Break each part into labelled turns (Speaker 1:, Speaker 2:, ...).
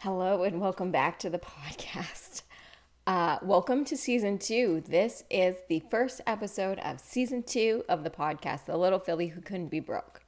Speaker 1: Hello, and welcome back to the podcast. Uh, welcome to season two. This is the first episode of season two of the podcast, The Little Filly Who Couldn't Be Broke.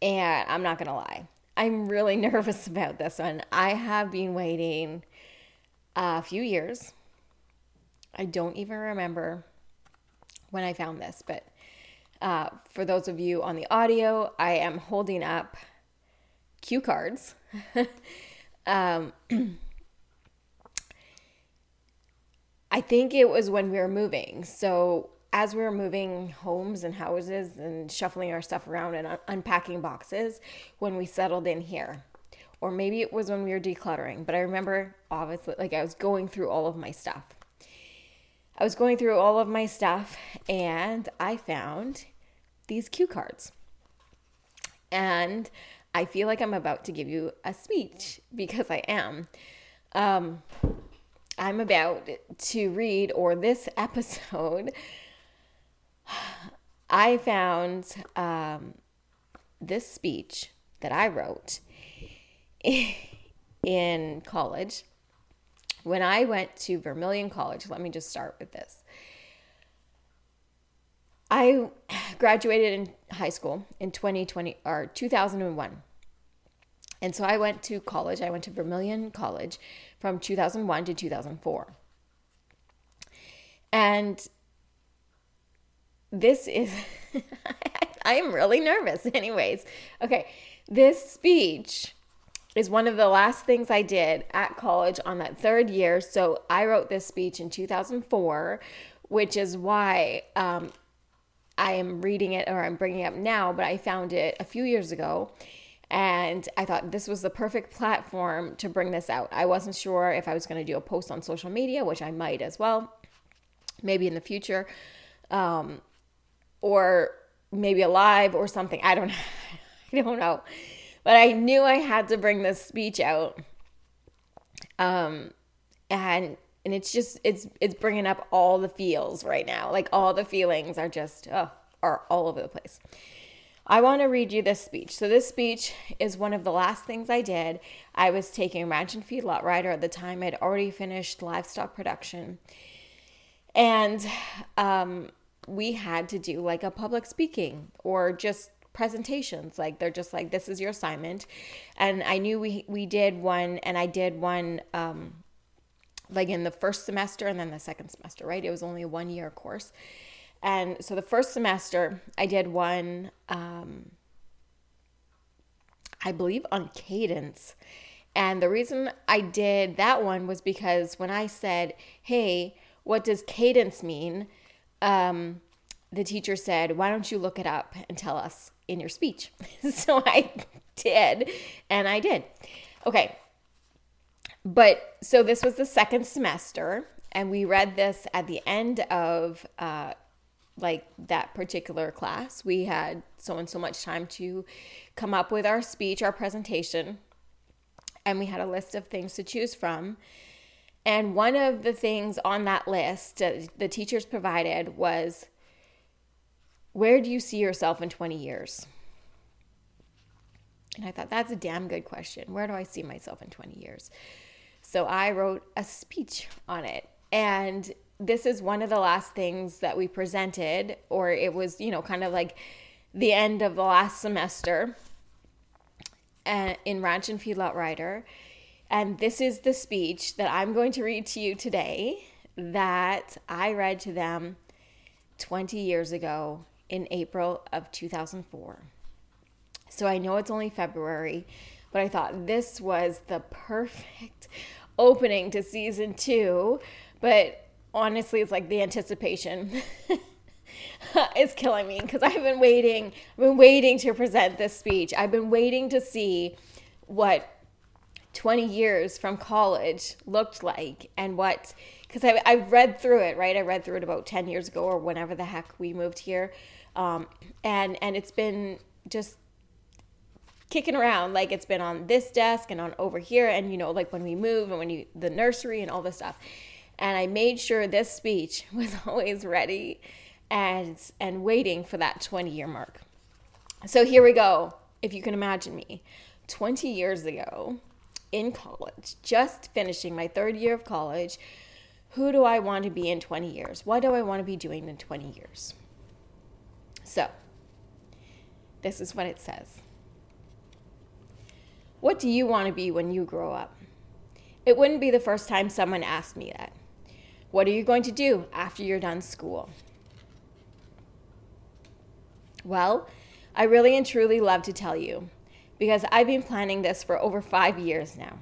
Speaker 1: And I'm not going to lie, I'm really nervous about this one. I have been waiting a few years. I don't even remember when I found this, but uh, for those of you on the audio, I am holding up cue cards. um, I think it was when we were moving. So, as we were moving homes and houses and shuffling our stuff around and un- unpacking boxes, when we settled in here, or maybe it was when we were decluttering, but I remember obviously, like, I was going through all of my stuff. I was going through all of my stuff and I found these cue cards. And I feel like I'm about to give you a speech because I am. Um, I'm about to read, or this episode, I found um, this speech that I wrote in college. When I went to Vermilion College, let me just start with this. I graduated in high school in 2020 or 2001. And so I went to college. I went to Vermilion College from 2001 to 2004. And this is, I am really nervous, anyways. Okay, this speech is one of the last things I did at college on that third year. So I wrote this speech in 2004, which is why um, I am reading it or I'm bringing it up now, but I found it a few years ago. And I thought this was the perfect platform to bring this out. I wasn't sure if I was going to do a post on social media, which I might as well, maybe in the future, um, or maybe a live or something. I don't, I don't know, but I knew I had to bring this speech out. Um, and and it's just it's it's bringing up all the feels right now. Like all the feelings are just oh, are all over the place. I want to read you this speech. So, this speech is one of the last things I did. I was taking ranch and feedlot rider at the time. I'd already finished livestock production. And um, we had to do like a public speaking or just presentations. Like, they're just like, this is your assignment. And I knew we, we did one, and I did one um, like in the first semester and then the second semester, right? It was only a one year course. And so the first semester, I did one, um, I believe, on cadence. And the reason I did that one was because when I said, Hey, what does cadence mean? Um, the teacher said, Why don't you look it up and tell us in your speech? so I did, and I did. Okay. But so this was the second semester, and we read this at the end of uh, like that particular class. We had so and so much time to come up with our speech, our presentation, and we had a list of things to choose from. And one of the things on that list the teachers provided was where do you see yourself in 20 years? And I thought that's a damn good question. Where do I see myself in 20 years? So I wrote a speech on it. And this is one of the last things that we presented, or it was, you know, kind of like the end of the last semester uh, in Ranch and Feedlot Rider. And this is the speech that I'm going to read to you today that I read to them 20 years ago in April of 2004. So I know it's only February, but I thought this was the perfect opening to season two. But honestly, it's like the anticipation is killing me because I've been waiting. I've been waiting to present this speech. I've been waiting to see what 20 years from college looked like and what because I, I read through it right i read through it about 10 years ago or whenever the heck we moved here um, and and it's been just kicking around like it's been on this desk and on over here and you know like when we move and when you the nursery and all this stuff and I made sure this speech was always ready and and waiting for that 20 year mark. So here we go. If you can imagine me, 20 years ago, in college, just finishing my third year of college. Who do I want to be in 20 years? What do I want to be doing in 20 years? So, this is what it says. What do you want to be when you grow up? It wouldn't be the first time someone asked me that. What are you going to do after you're done school? Well, I really and truly love to tell you because I've been planning this for over five years now.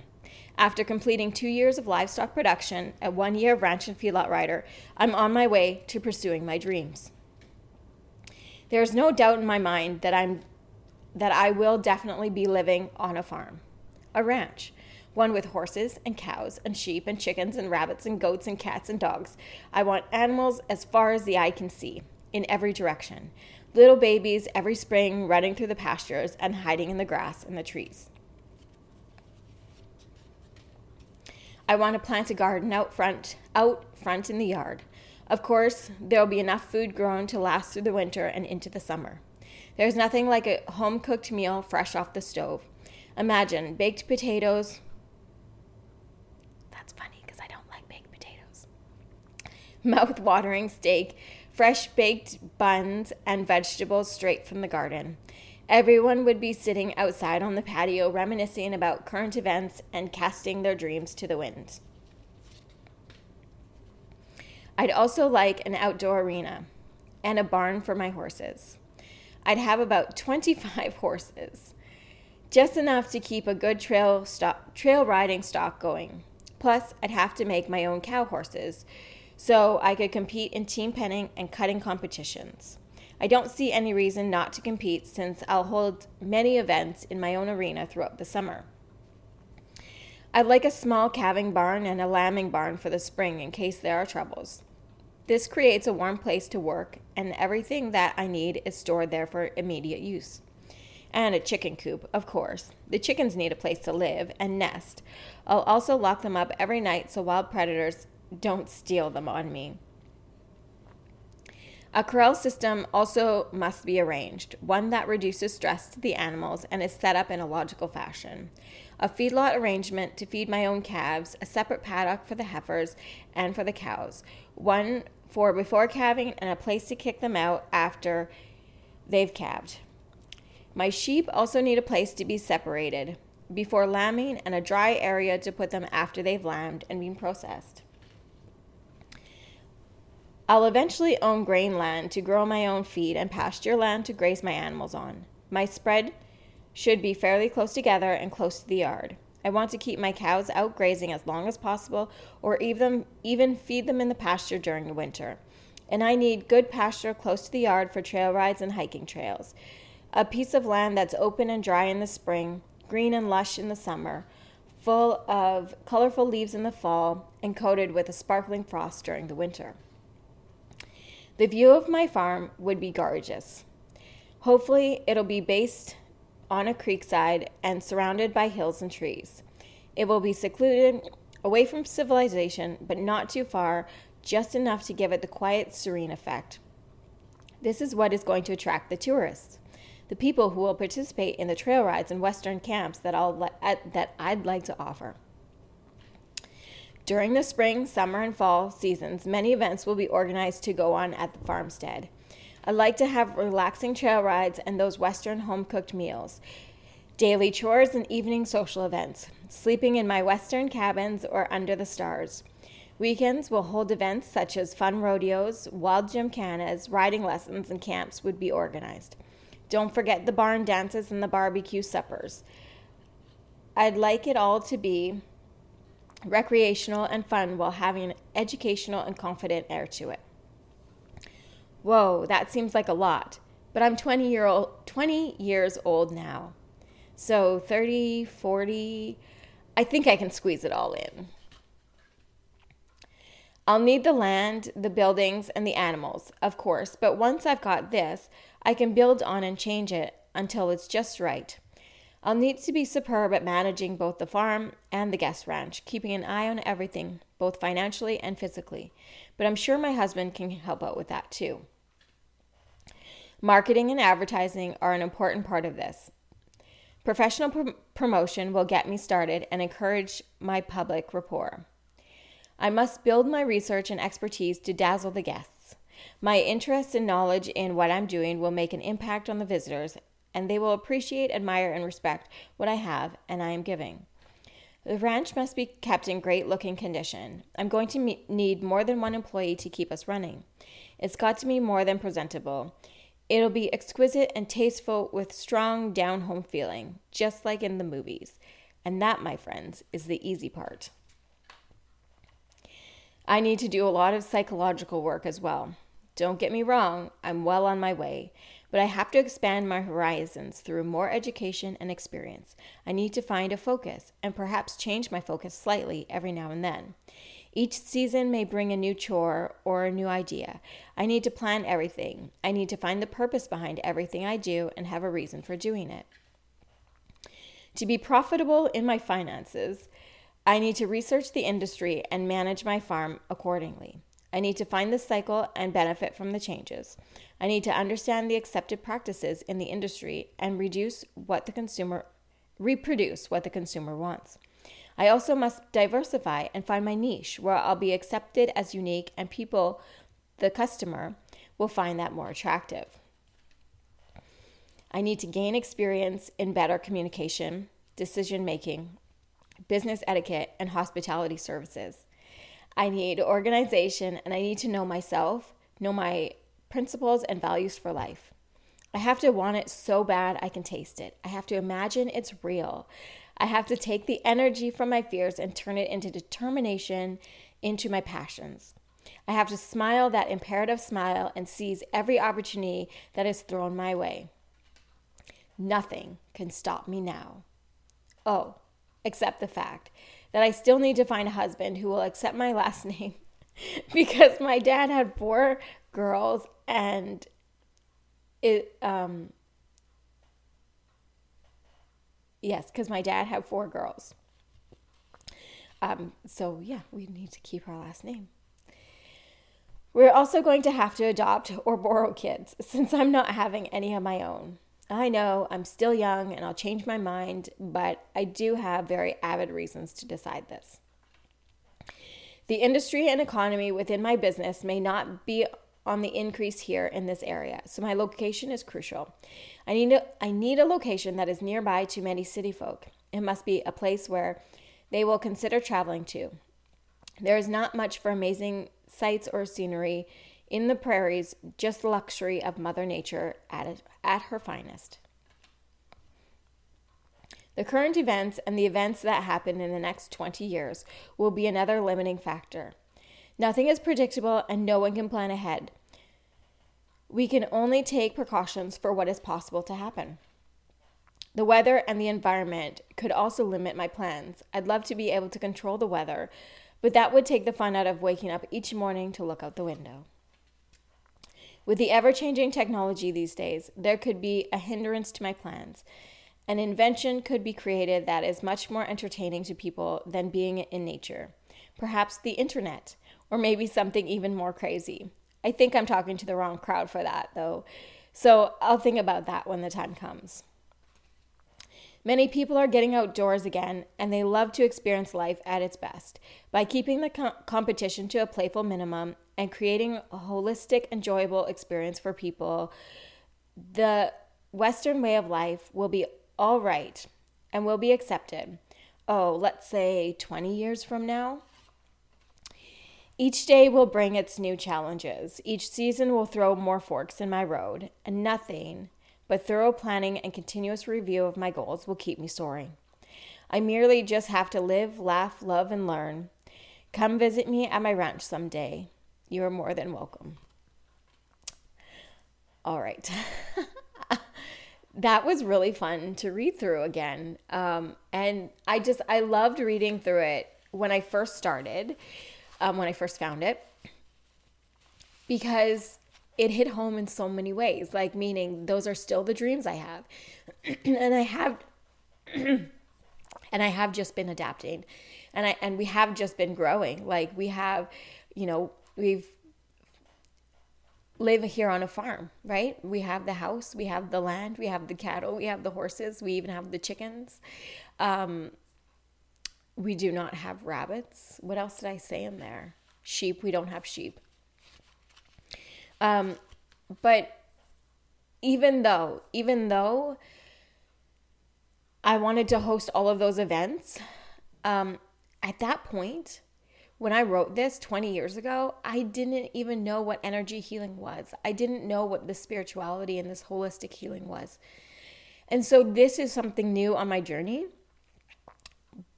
Speaker 1: After completing two years of livestock production and one year of ranch and feedlot rider, I'm on my way to pursuing my dreams. There is no doubt in my mind that I'm that I will definitely be living on a farm, a ranch, one with horses and cows and sheep and chickens and rabbits and goats and cats and dogs. I want animals as far as the eye can see, in every direction. Little babies every spring running through the pastures and hiding in the grass and the trees. I want to plant a garden out front, out front in the yard. Of course, there will be enough food grown to last through the winter and into the summer. There's nothing like a home cooked meal fresh off the stove. Imagine baked potatoes. That's funny because I don't like baked potatoes. Mouth watering steak, fresh baked buns, and vegetables straight from the garden. Everyone would be sitting outside on the patio reminiscing about current events and casting their dreams to the wind. I'd also like an outdoor arena and a barn for my horses. I'd have about 25 horses, just enough to keep a good trail stock, trail riding stock going. Plus, I'd have to make my own cow horses so I could compete in team penning and cutting competitions. I don't see any reason not to compete since I'll hold many events in my own arena throughout the summer. I'd like a small calving barn and a lambing barn for the spring in case there are troubles. This creates a warm place to work, and everything that I need is stored there for immediate use. And a chicken coop, of course. The chickens need a place to live and nest. I'll also lock them up every night so wild predators don't steal them on me. A corral system also must be arranged, one that reduces stress to the animals and is set up in a logical fashion. A feedlot arrangement to feed my own calves, a separate paddock for the heifers and for the cows, one for before calving and a place to kick them out after they've calved. My sheep also need a place to be separated before lambing and a dry area to put them after they've lambed and been processed. I'll eventually own grain land to grow my own feed and pasture land to graze my animals on. My spread should be fairly close together and close to the yard. I want to keep my cows out grazing as long as possible or even, even feed them in the pasture during the winter. And I need good pasture close to the yard for trail rides and hiking trails. A piece of land that's open and dry in the spring, green and lush in the summer, full of colorful leaves in the fall, and coated with a sparkling frost during the winter. The view of my farm would be gorgeous. Hopefully, it'll be based on a creekside and surrounded by hills and trees. It will be secluded, away from civilization, but not too far, just enough to give it the quiet, serene effect. This is what is going to attract the tourists, the people who will participate in the trail rides and western camps that, I'll that I'd like to offer. During the spring, summer, and fall seasons, many events will be organized to go on at the farmstead. I'd like to have relaxing trail rides and those Western home cooked meals, daily chores, and evening social events, sleeping in my Western cabins or under the stars. Weekends will hold events such as fun rodeos, wild gymkhanas, riding lessons, and camps would be organized. Don't forget the barn dances and the barbecue suppers. I'd like it all to be recreational and fun while having an educational and confident air to it. Whoa, that seems like a lot. But I'm 20 year old 20 years old now. So 30, 40, I think I can squeeze it all in. I'll need the land, the buildings, and the animals, of course, but once I've got this, I can build on and change it until it's just right. I'll need to be superb at managing both the farm and the guest ranch, keeping an eye on everything, both financially and physically. But I'm sure my husband can help out with that too. Marketing and advertising are an important part of this. Professional pr- promotion will get me started and encourage my public rapport. I must build my research and expertise to dazzle the guests. My interest and knowledge in what I'm doing will make an impact on the visitors, and they will appreciate, admire, and respect what I have and I am giving. The ranch must be kept in great looking condition. I'm going to me- need more than one employee to keep us running. It's got to be more than presentable. It'll be exquisite and tasteful with strong down home feeling, just like in the movies. And that, my friends, is the easy part. I need to do a lot of psychological work as well. Don't get me wrong, I'm well on my way, but I have to expand my horizons through more education and experience. I need to find a focus and perhaps change my focus slightly every now and then. Each season may bring a new chore or a new idea. I need to plan everything. I need to find the purpose behind everything I do and have a reason for doing it. To be profitable in my finances, I need to research the industry and manage my farm accordingly. I need to find the cycle and benefit from the changes. I need to understand the accepted practices in the industry and reduce what the consumer reproduce what the consumer wants. I also must diversify and find my niche where I'll be accepted as unique and people, the customer, will find that more attractive. I need to gain experience in better communication, decision making, business etiquette, and hospitality services. I need organization and I need to know myself, know my principles and values for life. I have to want it so bad I can taste it. I have to imagine it's real. I have to take the energy from my fears and turn it into determination, into my passions. I have to smile that imperative smile and seize every opportunity that is thrown my way. Nothing can stop me now. Oh, except the fact that I still need to find a husband who will accept my last name because my dad had four girls and it um Yes, because my dad had four girls. Um, so, yeah, we need to keep our last name. We're also going to have to adopt or borrow kids since I'm not having any of my own. I know I'm still young and I'll change my mind, but I do have very avid reasons to decide this. The industry and economy within my business may not be on the increase here in this area, so my location is crucial. I need a, I need a location that is nearby to many city folk. It must be a place where they will consider traveling to. There is not much for amazing sights or scenery in the prairies, just the luxury of Mother Nature at, at her finest. The current events and the events that happen in the next 20 years will be another limiting factor. Nothing is predictable and no one can plan ahead. We can only take precautions for what is possible to happen. The weather and the environment could also limit my plans. I'd love to be able to control the weather, but that would take the fun out of waking up each morning to look out the window. With the ever changing technology these days, there could be a hindrance to my plans. An invention could be created that is much more entertaining to people than being in nature. Perhaps the internet, or maybe something even more crazy. I think I'm talking to the wrong crowd for that, though. So I'll think about that when the time comes. Many people are getting outdoors again and they love to experience life at its best. By keeping the com- competition to a playful minimum and creating a holistic, enjoyable experience for people, the Western way of life will be all right and will be accepted. Oh, let's say 20 years from now? Each day will bring its new challenges. Each season will throw more forks in my road, and nothing but thorough planning and continuous review of my goals will keep me soaring. I merely just have to live, laugh, love, and learn. Come visit me at my ranch someday. You are more than welcome. All right. that was really fun to read through again. Um, and I just, I loved reading through it when I first started um, when I first found it because it hit home in so many ways. Like, meaning those are still the dreams I have. and I have. and I have just been adapting and I and we have just been growing like we have you know we've live here on a farm, right? We have the house, we have the land, we have the cattle, we have the horses, we even have the chickens. Um, we do not have rabbits. What else did I say in there? Sheep. We don't have sheep. Um, but even though, even though I wanted to host all of those events, um, at that point, when I wrote this 20 years ago, I didn't even know what energy healing was. I didn't know what the spirituality and this holistic healing was. And so this is something new on my journey.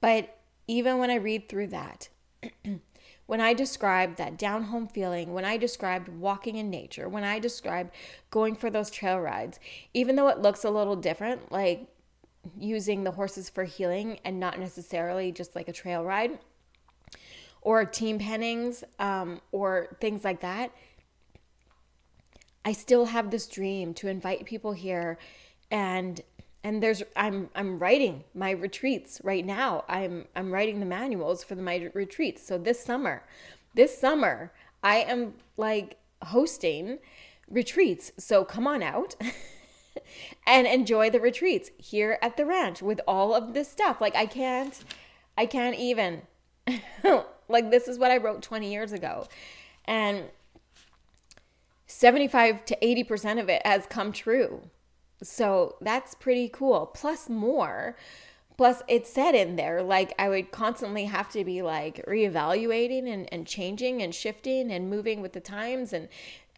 Speaker 1: But even when I read through that, when I described that down home feeling, when I described walking in nature, when I described going for those trail rides, even though it looks a little different, like using the horses for healing and not necessarily just like a trail ride, or team pennings um, or things like that, I still have this dream to invite people here and and there's I'm I'm writing my retreats right now. I'm I'm writing the manuals for the, my retreats. So this summer, this summer I am like hosting retreats. So come on out and enjoy the retreats here at the ranch with all of this stuff. Like I can't I can't even like, this is what I wrote 20 years ago. And 75 to 80% of it has come true. So that's pretty cool. Plus more. Plus, it said in there, like, I would constantly have to be like reevaluating and, and changing and shifting and moving with the times. And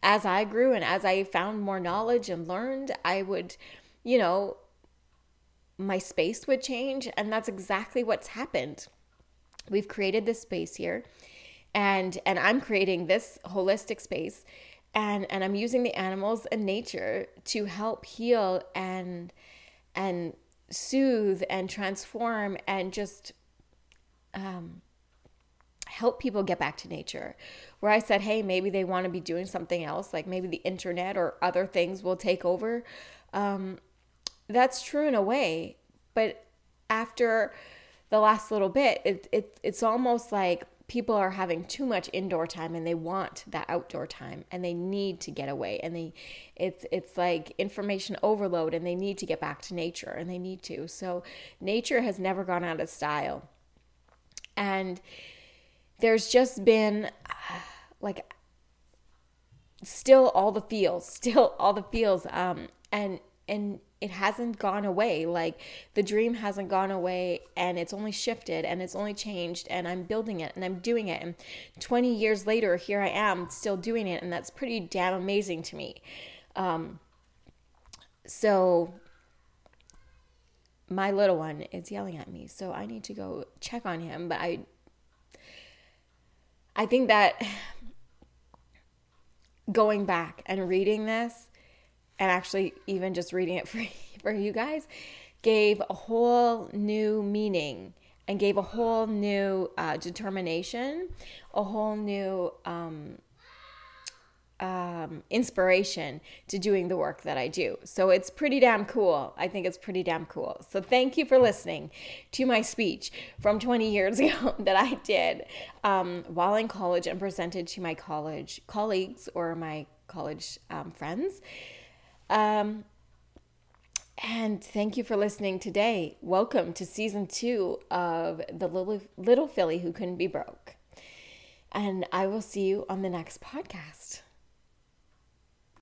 Speaker 1: as I grew and as I found more knowledge and learned, I would, you know, my space would change. And that's exactly what's happened we've created this space here and and I'm creating this holistic space and and I'm using the animals and nature to help heal and and soothe and transform and just um, help people get back to nature. Where I said, hey, maybe they want to be doing something else, like maybe the internet or other things will take over. Um, that's true in a way, but after the last little bit, it, it it's almost like people are having too much indoor time and they want that outdoor time and they need to get away and they it's it's like information overload and they need to get back to nature and they need to. So nature has never gone out of style. And there's just been uh, like still all the feels still all the feels um and and it hasn't gone away. Like the dream hasn't gone away and it's only shifted and it's only changed and I'm building it and I'm doing it. And 20 years later, here I am still doing it. And that's pretty damn amazing to me. Um, so my little one is yelling at me. So I need to go check on him. But I, I think that going back and reading this and actually even just reading it for for you guys gave a whole new meaning and gave a whole new uh, determination, a whole new um, um, inspiration to doing the work that I do. So it's pretty damn cool. I think it's pretty damn cool. So thank you for listening to my speech from 20 years ago that I did um, while in college and presented to my college colleagues or my college um, friends. Um, and thank you for listening today. Welcome to season two of The Little, Little Filly Who Couldn't Be Broke. And I will see you on the next podcast.